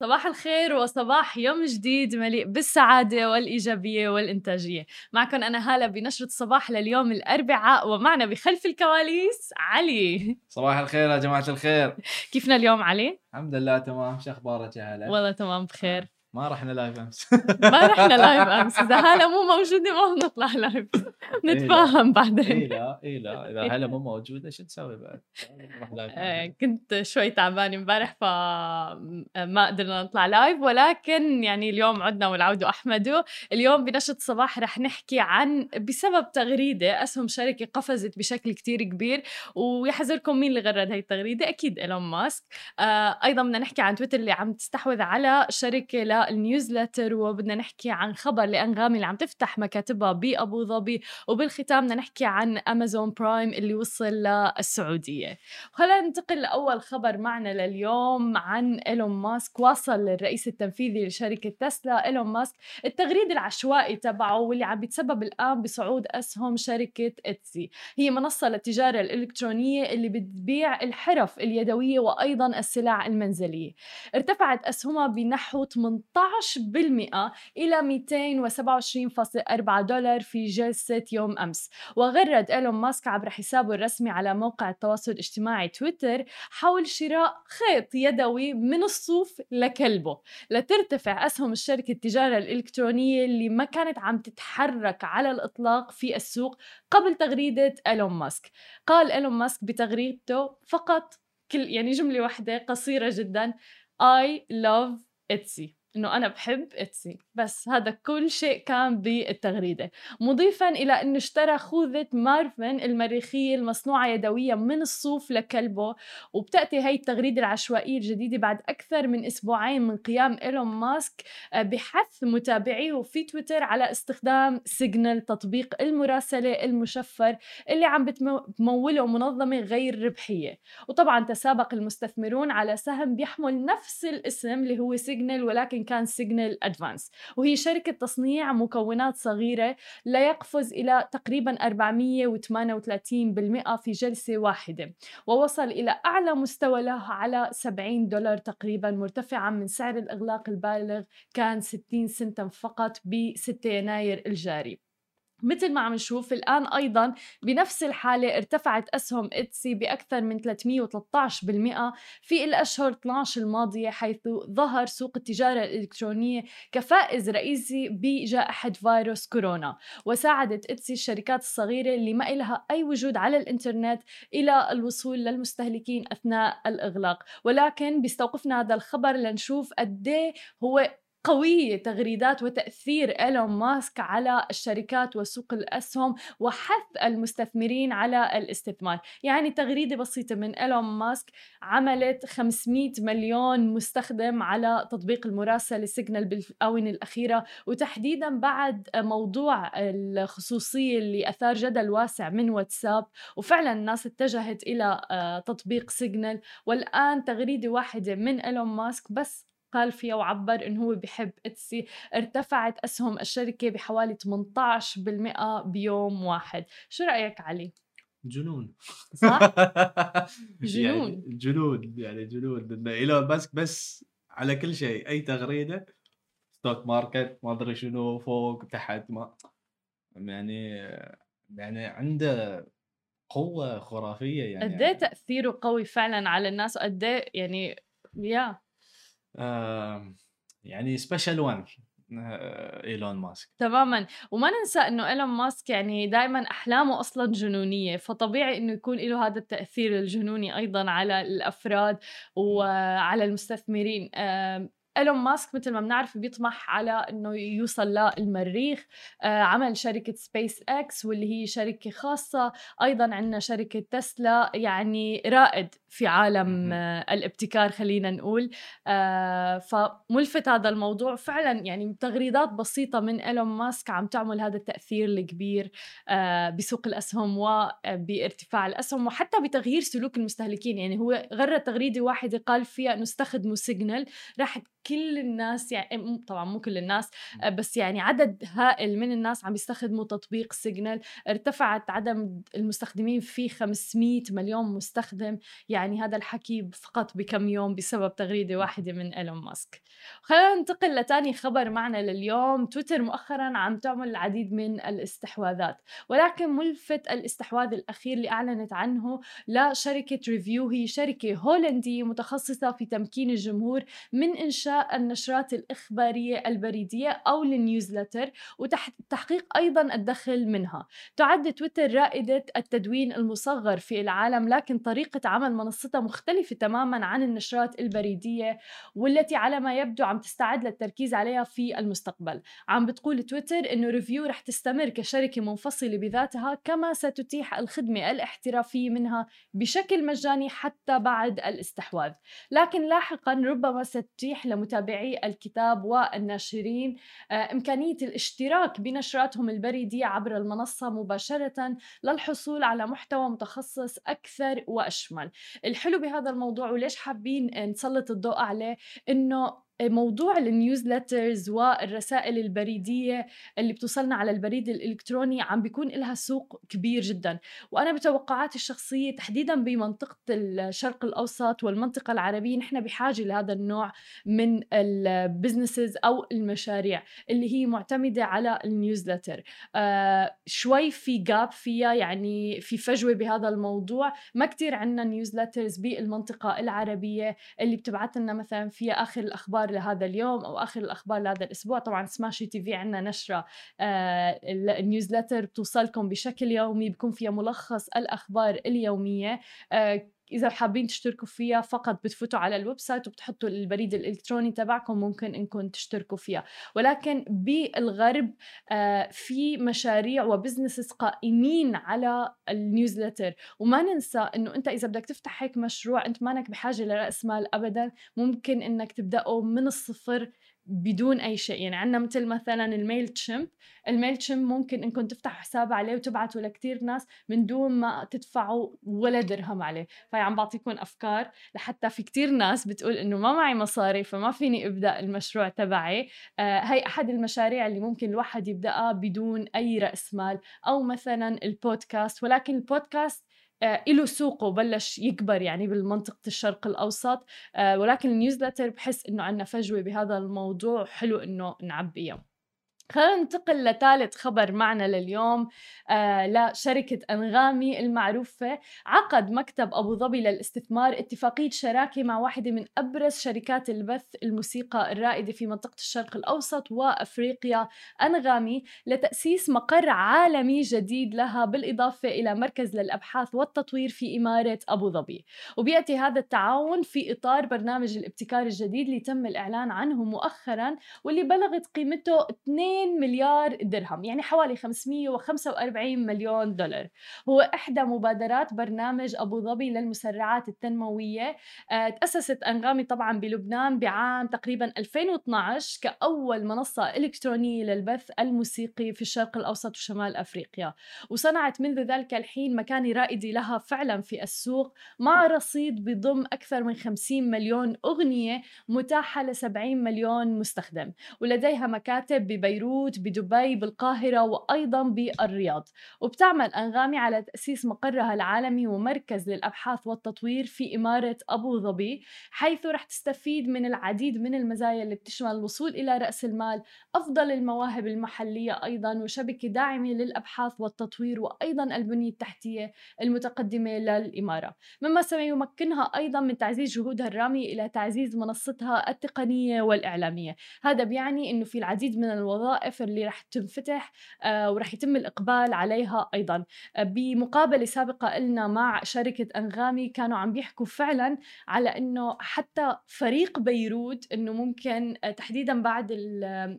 صباح الخير وصباح يوم جديد مليء بالسعادة والإيجابية والإنتاجية. معكم أنا هلا بنشرة الصباح لليوم الأربعاء ومعنا بخلف الكواليس علي. صباح الخير يا جماعة الخير. كيفنا اليوم علي؟ الحمد لله تمام. شو أخبارك يا هلا؟ والله تمام بخير. ما رحنا live أمس. ما رحنا live أمس. إذا هلا مو موجودة ما بنطلع live نتفاهم بعدين. اي لا اي لا. إذا هلا مو موجودة شو نسوي بعد؟ آه، كنت شوي تعبانة امبارح فما قدرنا نطلع live ولكن يعني اليوم عدنا والعود أحمد. اليوم بنشرة الصباح رح نحكي عن بسبب تغريدة أسهم شركة قفزت بشكل كتير كبير ويحزركم مين اللي غرد هي التغريدة؟ أكيد إيلون ماسك. آه أيضا بدنا نحكي عن تويتر اللي عم تستحوذ على شركة ال newsletter وبدنا نحكي عن خبر لأنغامي اللي عم تفتح مكاتبها بأبو ظبي وبالختام بدنا نحكي عن أمازون برايم اللي وصل للسعودية. خلينا ننتقل لأول خبر معنا لليوم عن إيلون ماسك واصل الرئيس التنفيذي لشركة تسلا. إيلون ماسك التغريد العشوائي تبعه واللي عم بيتسبب الآن بصعود أسهم شركة إتسي. هي منصة للتجارة الإلكترونية اللي بتبيع الحرف اليدوية وأيضا السلع المنزلية. ارتفعت أسهمها بنحو 18 16% إلى 227.4 دولار في جلسة يوم أمس. وغرد إيلون ماسك عبر حسابه الرسمي على موقع التواصل الاجتماعي تويتر حول شراء خيط يدوي من الصوف لكلبه. لترتفع أسهم الشركة التجارة الإلكترونية اللي ما كانت عم تتحرك على الإطلاق في السوق قبل تغريدة إيلون ماسك. قال إيلون ماسك بتغريدته فقط كل يعني جملة واحدة قصيرة جدا I love Etsy. إنه أنا بحب إتسي بس هذا كل شيء كان بالتغريدة. مضيفا إلى إنه اشترى خوذة مارفن المريخية المصنوعة يدويا من الصوف لكلبه وبتأتي هي التغريدة العشوائية الجديدة بعد أكثر من أسبوعين من قيام إيلون ماسك آه، بحث متابعيه في تويتر على استخدام سيجنال تطبيق المراسلة المشفر اللي عم بتموله منظمة غير ربحية. وطبعا تسابق المستثمرون على سهم بيحمل نفس الاسم اللي هو سيجنال ولكن كان سيجنال ادفانس وهي شركة تصنيع مكونات صغيرة ليقفز إلى تقريبا 438% في جلسة واحدة ووصل إلى أعلى مستوى له على 70 دولار تقريبا مرتفعا من سعر الإغلاق البالغ كان 60 سنتا فقط ب 6 يناير الجاري. مثل ما عم نشوف الآن أيضا بنفس الحالة ارتفعت أسهم إتسي بأكثر من 313% في الأشهر 12 الماضية حيث ظهر سوق التجارة الإلكترونية كفائز رئيسي بجائحة فيروس كورونا. وساعدت إتسي الشركات الصغيرة اللي ما إلها أي وجود على الإنترنت إلى الوصول للمستهلكين أثناء الإغلاق. ولكن بيستوقفنا هذا الخبر لنشوف قد إيه هو قوية تغريدات وتأثير إيلون ماسك على الشركات وسوق الأسهم وحث المستثمرين على الاستثمار. يعني تغريدة بسيطة من إيلون ماسك عملت 500 مليون مستخدم على تطبيق المراسلة سيجنال بالآونة الأخيرة وتحديدا بعد موضوع الخصوصية اللي أثار جدل واسع من واتساب. وفعلا الناس اتجهت إلى آه، تطبيق سيجنال. والآن تغريدة واحدة من إيلون ماسك بس قال فيها وعبر إنه هو بحب Etsy ارتفعت أسهم الشركة بحوالي 18% بيوم واحد. شو رأيك علي؟ جنون. صح؟ جنون يعني جنون. يعني جنون. إنه إيلون ماسك بس على كل شيء أي تغريدة. stock market ما أدري شنو فوق تحت ما. يعني يعني عنده قوة خرافية يعني. قد إيه تأثيره قوي فعلا على الناس قد إيه يعني يا يعني special one إيلون ماسك. تماما. وما ننسى إنه إيلون ماسك يعني دائما أحلامه أصلا جنونية فطبيعي إنه يكون له هذا التأثير الجنوني أيضا على الأفراد وعلى المستثمرين. إيلون ماسك مثل ما بنعرف بيطمح على إنه يوصل للمريخ آه عمل شركة سبيس إكس واللي هي شركة خاصة أيضا عندنا شركة تسلا يعني رائد في عالم آه الابتكار خلينا نقول آه فملفت هذا الموضوع. فعلا يعني تغريدات بسيطة من إيلون ماسك عم تعمل هذا التأثير الكبير بسوق الأسهم وبارتفاع الأسهم وحتى بتغيير سلوك المستهلكين. يعني هو غرد تغريدة واحدة قال فيها إنه استخدموا سيجنال راح كل الناس يعني طبعا مو كل الناس آه، بس يعني عدد هائل من الناس عم يستخدموا تطبيق سيجنال. ارتفعت عدد المستخدمين فيه 500 مليون مستخدم. يعني هذا الحكي فقط بكم يوم بسبب تغريدة واحدة من إيلون ماسك. خلينا ننتقل لتاني خبر معنا لليوم. تويتر مؤخرا عم تعمل العديد من الاستحواذات ولكن ملفت الاستحواذ الأخير اللي أعلنت عنه لشركة Revue هي شركة هولندية متخصصة في تمكين الجمهور من إنشاء النشرات الإخبارية البريدية أو ال newsletter وتحقيق أيضا الدخل منها. تعد تويتر رائدة التدوين المصغر في العالم لكن طريقة عمل منصتها مختلفة تماما عن النشرات البريدية والتي على ما يبدو عم تستعد للتركيز عليها في المستقبل. عم بتقول تويتر إنه ريفيو رح تستمر كشركة منفصلة بذاتها كما ستتيح الخدمة الاحترافية منها بشكل مجاني حتى بعد الاستحواذ. لكن لاحقا ربما ستتيح لمتابعي الكتاب والناشرين آه، إمكانية الاشتراك بنشراتهم البريدية عبر المنصة مباشرة للحصول على محتوى متخصص أكثر وأشمل. الحلو بهذا الموضوع وليش حابين نسلط الضوء عليه؟ إنه موضوع النيوزلترز والرسائل البريدية اللي بتوصلنا على البريد الإلكتروني عم بيكون لها سوق كبير جدا. وأنا بتوقعاتي الشخصية تحديدا بمنطقة الشرق الأوسط والمنطقة العربية نحن بحاجة لهذا النوع من ال businesses أو المشاريع اللي هي معتمدة على ال newsletter آه شوي في gap فيها يعني في فجوة بهذا الموضوع. ما كتير عندنا newsletters بالمنطقة العربية اللي بتبعت لنا مثلا فيها آخر الأخبار الأخبار لهذا اليوم أو آخر الأخبار لهذا الأسبوع. طبعا Smashi TV عندنا نشرة آه ال newsletter بتوصلكم بشكل يومي بكون فيها ملخص الأخبار اليومية آه إذا حابين تشتركوا فيها فقط بتفوتوا على ال website وبتحطوا البريد الإلكتروني تبعكم ممكن إنكم تشتركوا فيها. ولكن بالغرب آه في مشاريع و businesses قائمين على ال newsletter. وما ننسى إنه أنت إذا بدك تفتح هيك مشروع أنت مانك بحاجة لرأس مال ابدا. ممكن إنك تبدأه من الصفر بدون أي شيء. يعني عندنا مثل مثلا ال Mailchimp ال Mailchimp ممكن إنكم تفتحوا حساب عليه وتبعتوا لكثير ناس من دون ما تدفعوا ولا درهم عليه. فهي عم بعطيكم أفكار. لحتى في كثير ناس بتقول إنه ما معي مصاري فما فيني أبدأ المشروع تبعي. آه هي أحد المشاريع اللي ممكن الواحد يبدأها بدون أي رأس مال. أو مثلا البودكاست. ولكن البودكاست له سوقه بلش يكبر يعني بالمنطقة الشرق الأوسط. آه، ولكن النيوزلتر بحس إنه عندنا فجوة بهذا الموضوع حلو إنه نعبيها خلينا ننتقل لثالث خبر معنا لليوم. آه لشركة أنغامي المعروفة عقد مكتب أبو ظبي للاستثمار اتفاقية شراكة مع واحدة من أبرز شركات البث الموسيقى الرائدة في منطقة الشرق الأوسط وأفريقيا أنغامي لتأسيس مقر عالمي جديد لها بالإضافة إلى مركز للأبحاث والتطوير في إمارة أبو ظبي. وبيأتي هذا التعاون في إطار برنامج الابتكار الجديد اللي تم الإعلان عنه مؤخرا واللي بلغت قيمته 2 2 مليار درهم يعني حوالي 545 مليون دولار. هو إحدى مبادرات برنامج أبو ظبي للمسرعات التنموية. آه، تأسست أنغامي طبعا بلبنان بعام تقريبا 2012 كأول منصة إلكترونية للبث الموسيقي في الشرق الأوسط وشمال أفريقيا. وصنعت منذ ذلك الحين مكانة رائدة لها فعلا في السوق مع رصيد بضم أكثر من 50 مليون أغنية متاحة ل 70 مليون مستخدم. ولديها مكاتب ببيروت بيروت بدبي بالقاهرة وأيضا بالرياض. وبتعمل أنغامي على تأسيس مقرها العالمي ومركز للأبحاث والتطوير في إمارة أبو ظبي حيث رح تستفيد من العديد من المزايا اللي بتشمل الوصول إلى رأس المال أفضل المواهب المحلية أيضا وشبكة داعمة للأبحاث والتطوير وأيضا البنية التحتية المتقدمة للإمارة. مما سيمكنها أيضا من تعزيز جهودها الرامية إلى تعزيز منصتها التقنية والإعلامية. هذا بيعني أنه في العديد من الوظائف الوظائف اللي رح تنفتح آه، ورح يتم الإقبال عليها أيضا. آه، بمقابلة سابقة لنا مع شركة أنغامي كانوا عم بيحكوا فعلا على أنه حتى فريق بيروت أنه ممكن آه، تحديدا بعد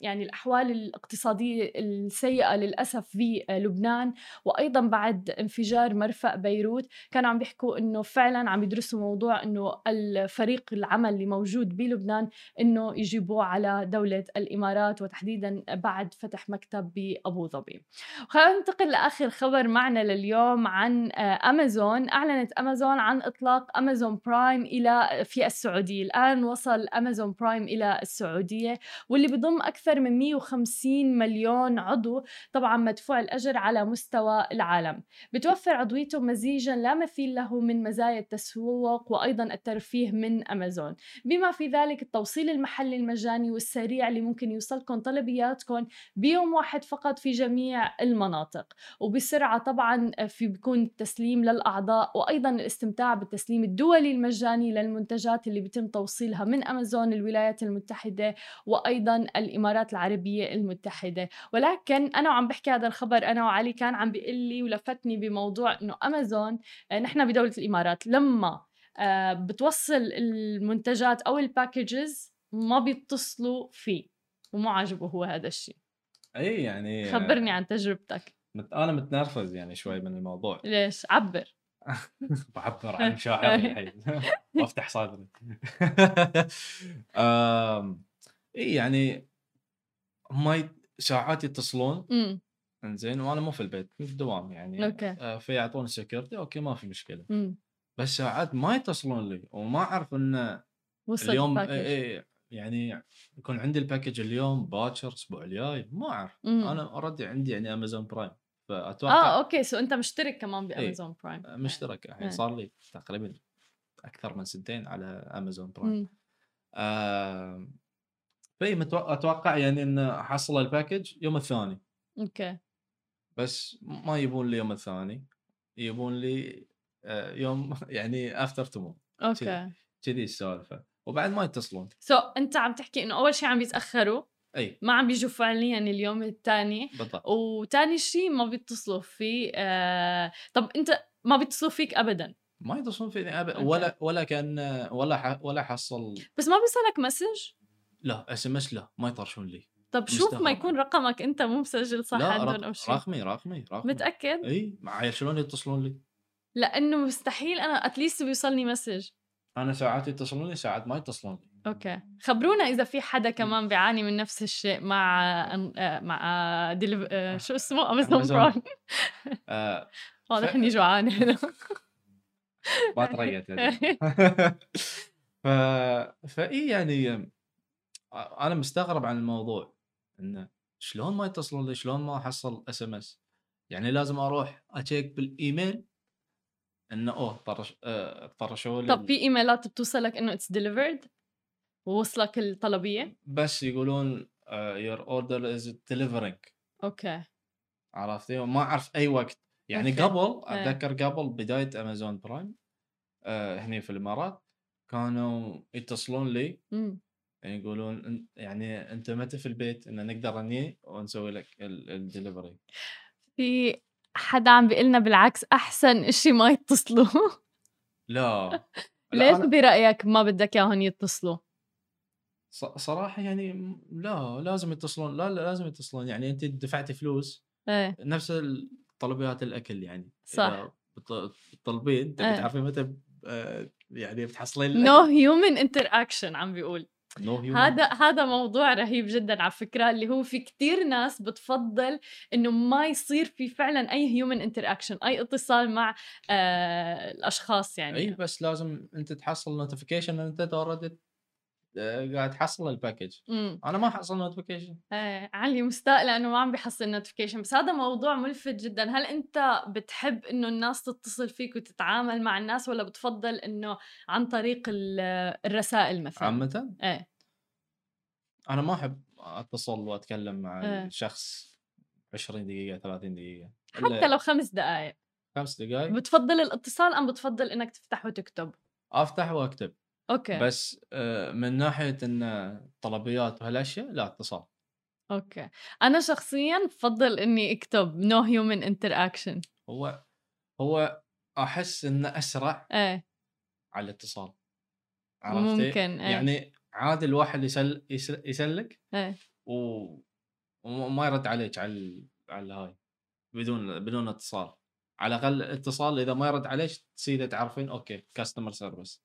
يعني الأحوال الاقتصادية السيئة للأسف في لبنان وأيضا بعد انفجار مرفأ بيروت كانوا عم بيحكوا أنه فعلا عم يدرسوا موضوع أنه الفريق العمل اللي موجود بلبنان أنه يجيبوه على دولة الإمارات وتحديدا بعد فتح مكتب بأبو ظبي. خلينا ننتقل لآخر خبر معنا لليوم عن أمازون. أعلنت أمازون عن إطلاق أمازون برايم إلى في السعودية. الآن وصل أمازون برايم إلى السعودية واللي بضم أكثر من 150 مليون عضو طبعا مدفوع الأجر على مستوى العالم. بتوفر عضويته مزيجا لا مثيل له من مزايا التسوق وأيضا الترفيه من أمازون. بما في ذلك التوصيل المحلي المجاني والسريع اللي ممكن يوصلكم طلبياتكم بيوم واحد فقط في جميع المناطق وبسرعة طبعا في بيكون التسليم للأعضاء وأيضا الاستمتاع بالتسليم الدولي المجاني للمنتجات اللي بيتم توصيلها من أمازون الولايات المتحدة وأيضا الإمارات العربية المتحدة. ولكن أنا وعم بحكي هذا الخبر أنا وعلي كان عم بيقول لي ولفتني بموضوع إنه أمازون آه، نحن بدولة الإمارات لما آه، بتوصل المنتجات أو الباكجز ما بيتصلوا فيه. ومو عاجبه هو هذا الشيء. إي يعني خبرني عن تجربتك. مت... أنا متنرفز يعني شوي من الموضوع. ليش؟ عبر. بعبر عن مشاعري الحين. وأفتح صدري. إي يعني هم ساعات يتصلون. إنزين وأنا مو في البيت في الدوام يعني. okay. آه فيعطون ال security okay ما في مشكلة. مم. بس ساعات ما يتصلون لي وما أعرف انه اليوم package. يعني يكون عندي ال package اليوم باكر الأسبوع الجاي ما أعرف. أنا already عندي يعني امازون برايم آه فاتوقع okay so أنت مشترك كمان بامازون برايم آه مشترك. الحين إيه. صار لي تقريبا أكثر من سنتين على امازون برايم. آه متو- أتوقع يعني إن أحصل ال package يوم الثاني. okay. بس ما يبون لي يوم الثاني يبون لي آه، يوم يعني after tomorrow okay. كذي السالفة. وبعد ما يتصلون. so أنت عم تحكي إنه أول شيء عم بيتأخروا أي. ما عم بيجوا فعليا اليوم الثاني بالضبط. وتاني شيء ما بيتصلوا فيه آه... طب أنت ما بيتصلوا فيك ابدا. ما يتصلون فيني ابدا okay. ولا ولا كان ولا ح... ولا حصل. بس ما بيوصلك message؟ لا SMS لا ما يطرشون لي. طب شوف ما. يكون رقمك أنت مو مسجل صح عندهم رق... أو شيء رقمي رقمي رقمي. متأكد؟ أي معايا شلون يتصلون لي. لأنه مستحيل أنا at least بيوصلني message. أنا ساعات يتصلون لي ساعات ما يتصلون لي okay. خبرونا إذا في حدا كمان بيعاني من نفس الشيء مع آه، مع deliv... آه، شو اسمه؟ أمازون. برايم آه. واضح إني جوعانة هنا. ما تريقت. ف فاي يعني أنا مستغرب عن الموضوع إنه شلون ما يتصلون لي؟ شلون ما أحصل SMS يعني لازم أروح أشيك بالإيميل إنه أوه طرش آه، طرشوا لي طب في إيميلات بتوصلك إنه it's delivered ووصلك الطلبية؟ بس يقولون your order is delivering okay. عرفتي؟ ما أعرف أي وقت. يعني okay. قبل إيه. أتذكر قبل بداية Amazon Prime آه هني في الإمارات كانوا يتصلون لي. امم يعني يقولون "أن- يعني أنت متى في البيت؟ إن نقدر نجي ونسوي لك الدليفري في حدا عم بيقول لنا بالعكس أحسن إشي ما يتصلوا. لا. ليش برأيك ما بدك اياهم يتصلوا؟ ص- صراحة يعني لا لازم يتصلون لا لا لازم يتصلون. يعني أنت دفعتي فلوس إيه. نفس طلبيات الأكل يعني صح. بتطلبين تبي إيه. تعرفين متى آه، يعني بتحصلين no human interaction عم بيقول. no هذا هذا موضوع رهيب جدا على فكرة اللي هو في كتير ناس بتفضل إنه ما يصير في فعلا أي human interaction أي اتصال مع آه الأشخاص يعني. اي بس لازم أنت تحصل notification إن أنت already قاعد تحصل ال package أنا ما حصل notification إيه علي مستاء لأنه ما عم بيحصل notification بس هذا موضوع ملفت جدا. هل أنت بتحب إنه الناس تتصل فيك وتتعامل مع الناس ولا بتفضل إنه عن طريق ال- الرسائل مثلا؟ عامة؟ إيه. أنا ما أحب أتصل وأتكلم مع. الشخص 20 دقيقة 30 دقيقة. حتى لو خمس دقائق خمس دقائق بتفضل الاتصال أم بتفضل إنك تفتح وتكتب؟ أفتح وأكتب. okay. بس آه، من ناحية إن طلبيات وهالأشياء لا اتصال. okay. أنا شخصيا بفضل إني أكتب no human interaction هو هو أحس إنه أسرع إيه. على الاتصال. عرفتي؟ ممكن إيه. يعني عادي الواحد يسل يسل يسلك إيه. و... وما يرد عليك على ال- على الهاي بدون بدون اتصال. على الأقل اتصال إذا ما يرد عليك تصير تعرفين okay customer service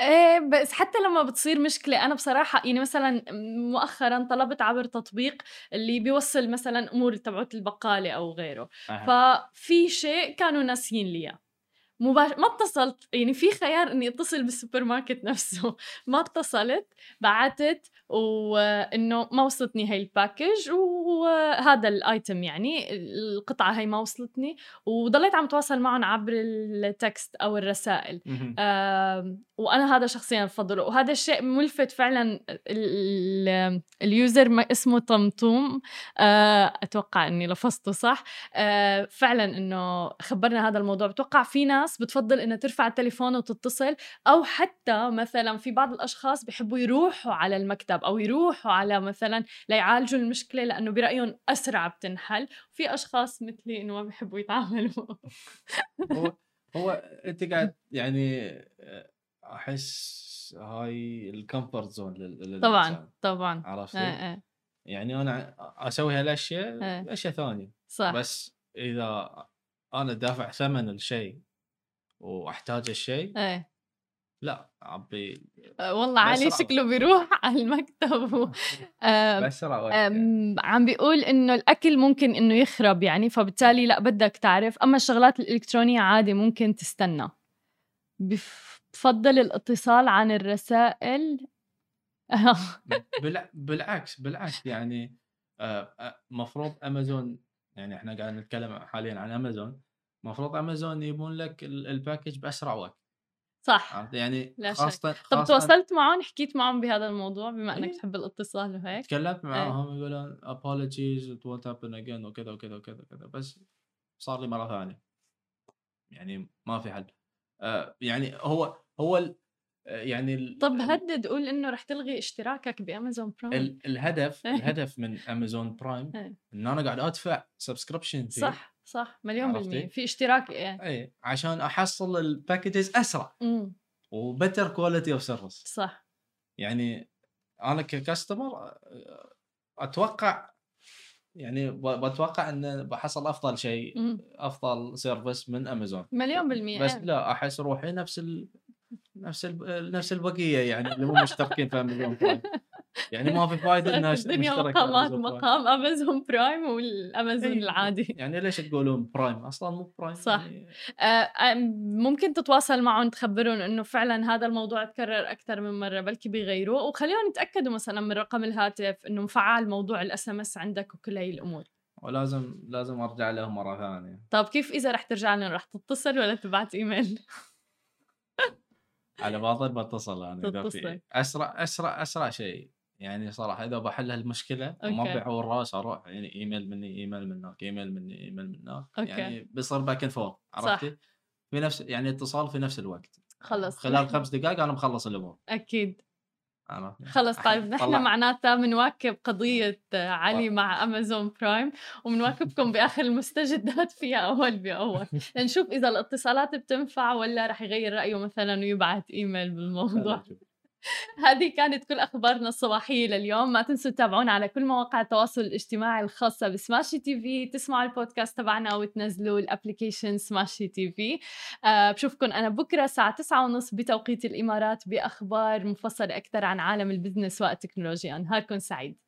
إيه بس حتى لما بتصير مشكلة أنا بصراحة يعني مثلا مؤخرا طلبت عبر تطبيق اللي بيوصل مثلا أمور تبعت البقالة أو غيره أه. ففي شيء كانوا ناسيين لي مباش... ما اتصلت يعني في خيار إني أتصل بالسوبر ماركت نفسه. ما اتصلت بعتت وإنه ما وصلتني هاي ال package وهذا ال item يعني القطعة هاي ما وصلتني وضليت عم تواصل معهم عبر ال text أو الرسائل. آه وأنا هذا شخصيا بفضله وهذا الشيء ملفت فعلا ال user ما اسمه طمطوم آه أتوقع إني لفظته صح. آه فعلا إنه خبرنا هذا الموضوع. بتوقع في ناس بتفضل إنها ترفع التليفون وتتصل أو حتى مثلا في بعض الأشخاص بحبوا يروحوا على المكتب أو يروحوا على مثلا ليعالجوا المشكلة لأنه برأيهم أسرع بتنحل في أشخاص مثلي إنه ما بيحبوا يتعاملوا هو هو أنت قاعد يعني أحس هاي الكمفورت زون طبعا طبعا عرفتي؟ آه آه. يعني أنا أسوي هالأشياء آه. أشياء ثانية صح بس إذا أنا دافع ثمن الشيء وأحتاج الشيء إيه. لا عبي أه والله علي شكله بيروح على المكتب. و... بسرعة عم بيقول إنه الأكل ممكن إنه يخرب يعني فبالتالي لا بدك تعرف. أما الشغلات الإلكترونية عادي ممكن تستنى. بفضل الاتصال عن الرسائل. بالعكس بالعكس يعني آه، مفروض امازون يعني إحنا قاعد نتكلم حاليا عن امازون مفروض امازون يبون لك ال package بأسرع وقت. صح. يعني لا خاصة, شك. طب تواصلت معهم حكيت معهم بهذا الموضوع بما إنك إيه؟ تحب الاتصال وهيك؟ تكلمت معاهم إيه؟ يقولون apologies it won't happen again وكذا وكذا وكذا وكذا. بس صار لي مرة ثانية. يعني ما في حل. آه يعني هو هو آه، يعني طب هدد قول إنه رح تلغي اشتراكك ب Amazon Prime الهدف إيه. الهدف من Amazon Prime ان أنا قاعد أدفع subscription صح. صح؟ مليون بالمية. في اشتراك إيه. اي عشان أحصل ال packages أسرع. و better quality of service صح. يعني أنا ك customer أتوقع يعني بتوقع إن بحصل أفضل شيء أفضل service من امازون مليون بالمية بس لا أحس روحي نفس ال... نفس ال... نفس البقية يعني اللي مو مشتركين في امازون يعني ما في فائده إنها الدنيا مقامات مقام Amazon Prime وال Amazon إيه. العادي. يعني ليش تقولون Prime أصلا مو Prime صح. يعني... آه ممكن تتواصل معهم تخبرهم إنه فعلا هذا الموضوع تكرر أكثر من مرة بلكي بيغيروه وخليهم يتأكدوا مثلا من رقم الهاتف إنه مفعل موضوع ال SMS عندك وكل هي الأمور. ولازم لازم أرجع لهم مرة ثانية. طيب كيف إذا رح ترجع لهم رح تتصل ولا تبعت إيميل؟ على باطل بتصل أنا إذا في أسرع أسرع أسرع شيء. يعني صراحة إذا بحل هالمشكلة وما بيعور راس أروح يعني إيميل مني إيميل منك إيميل مني إيميل منك okay. يعني بيصير back and forth عرفتي؟ في نفس يعني اتصال في نفس الوقت. خلص. خلال خمس دقائق أنا مخلص الأمور. أكيد. خلص طيب نحن معناتها بنواكب قضية علي مع Amazon Prime وبنواكبكم بآخر المستجدات فيها أول بأول. لنشوف إذا الاتصالات بتنفع ولا رح يغير رأيه مثلا ويبعث إيميل بالموضوع. هذه كانت كل أخبارنا الصباحية لليوم. ما تنسوا تتابعونا على كل مواقع التواصل الاجتماعي الخاصة ب Smashi TV. تسمعوا البودكاست تبعنا وتنزلوا ال application Smashi TV. أه بشوفكم أنا بكرة الساعة 9:30 بتوقيت الإمارات بأخبار مفصلة أكثر عن عالم ال business والتكنولوجيا. نهاركم سعيد.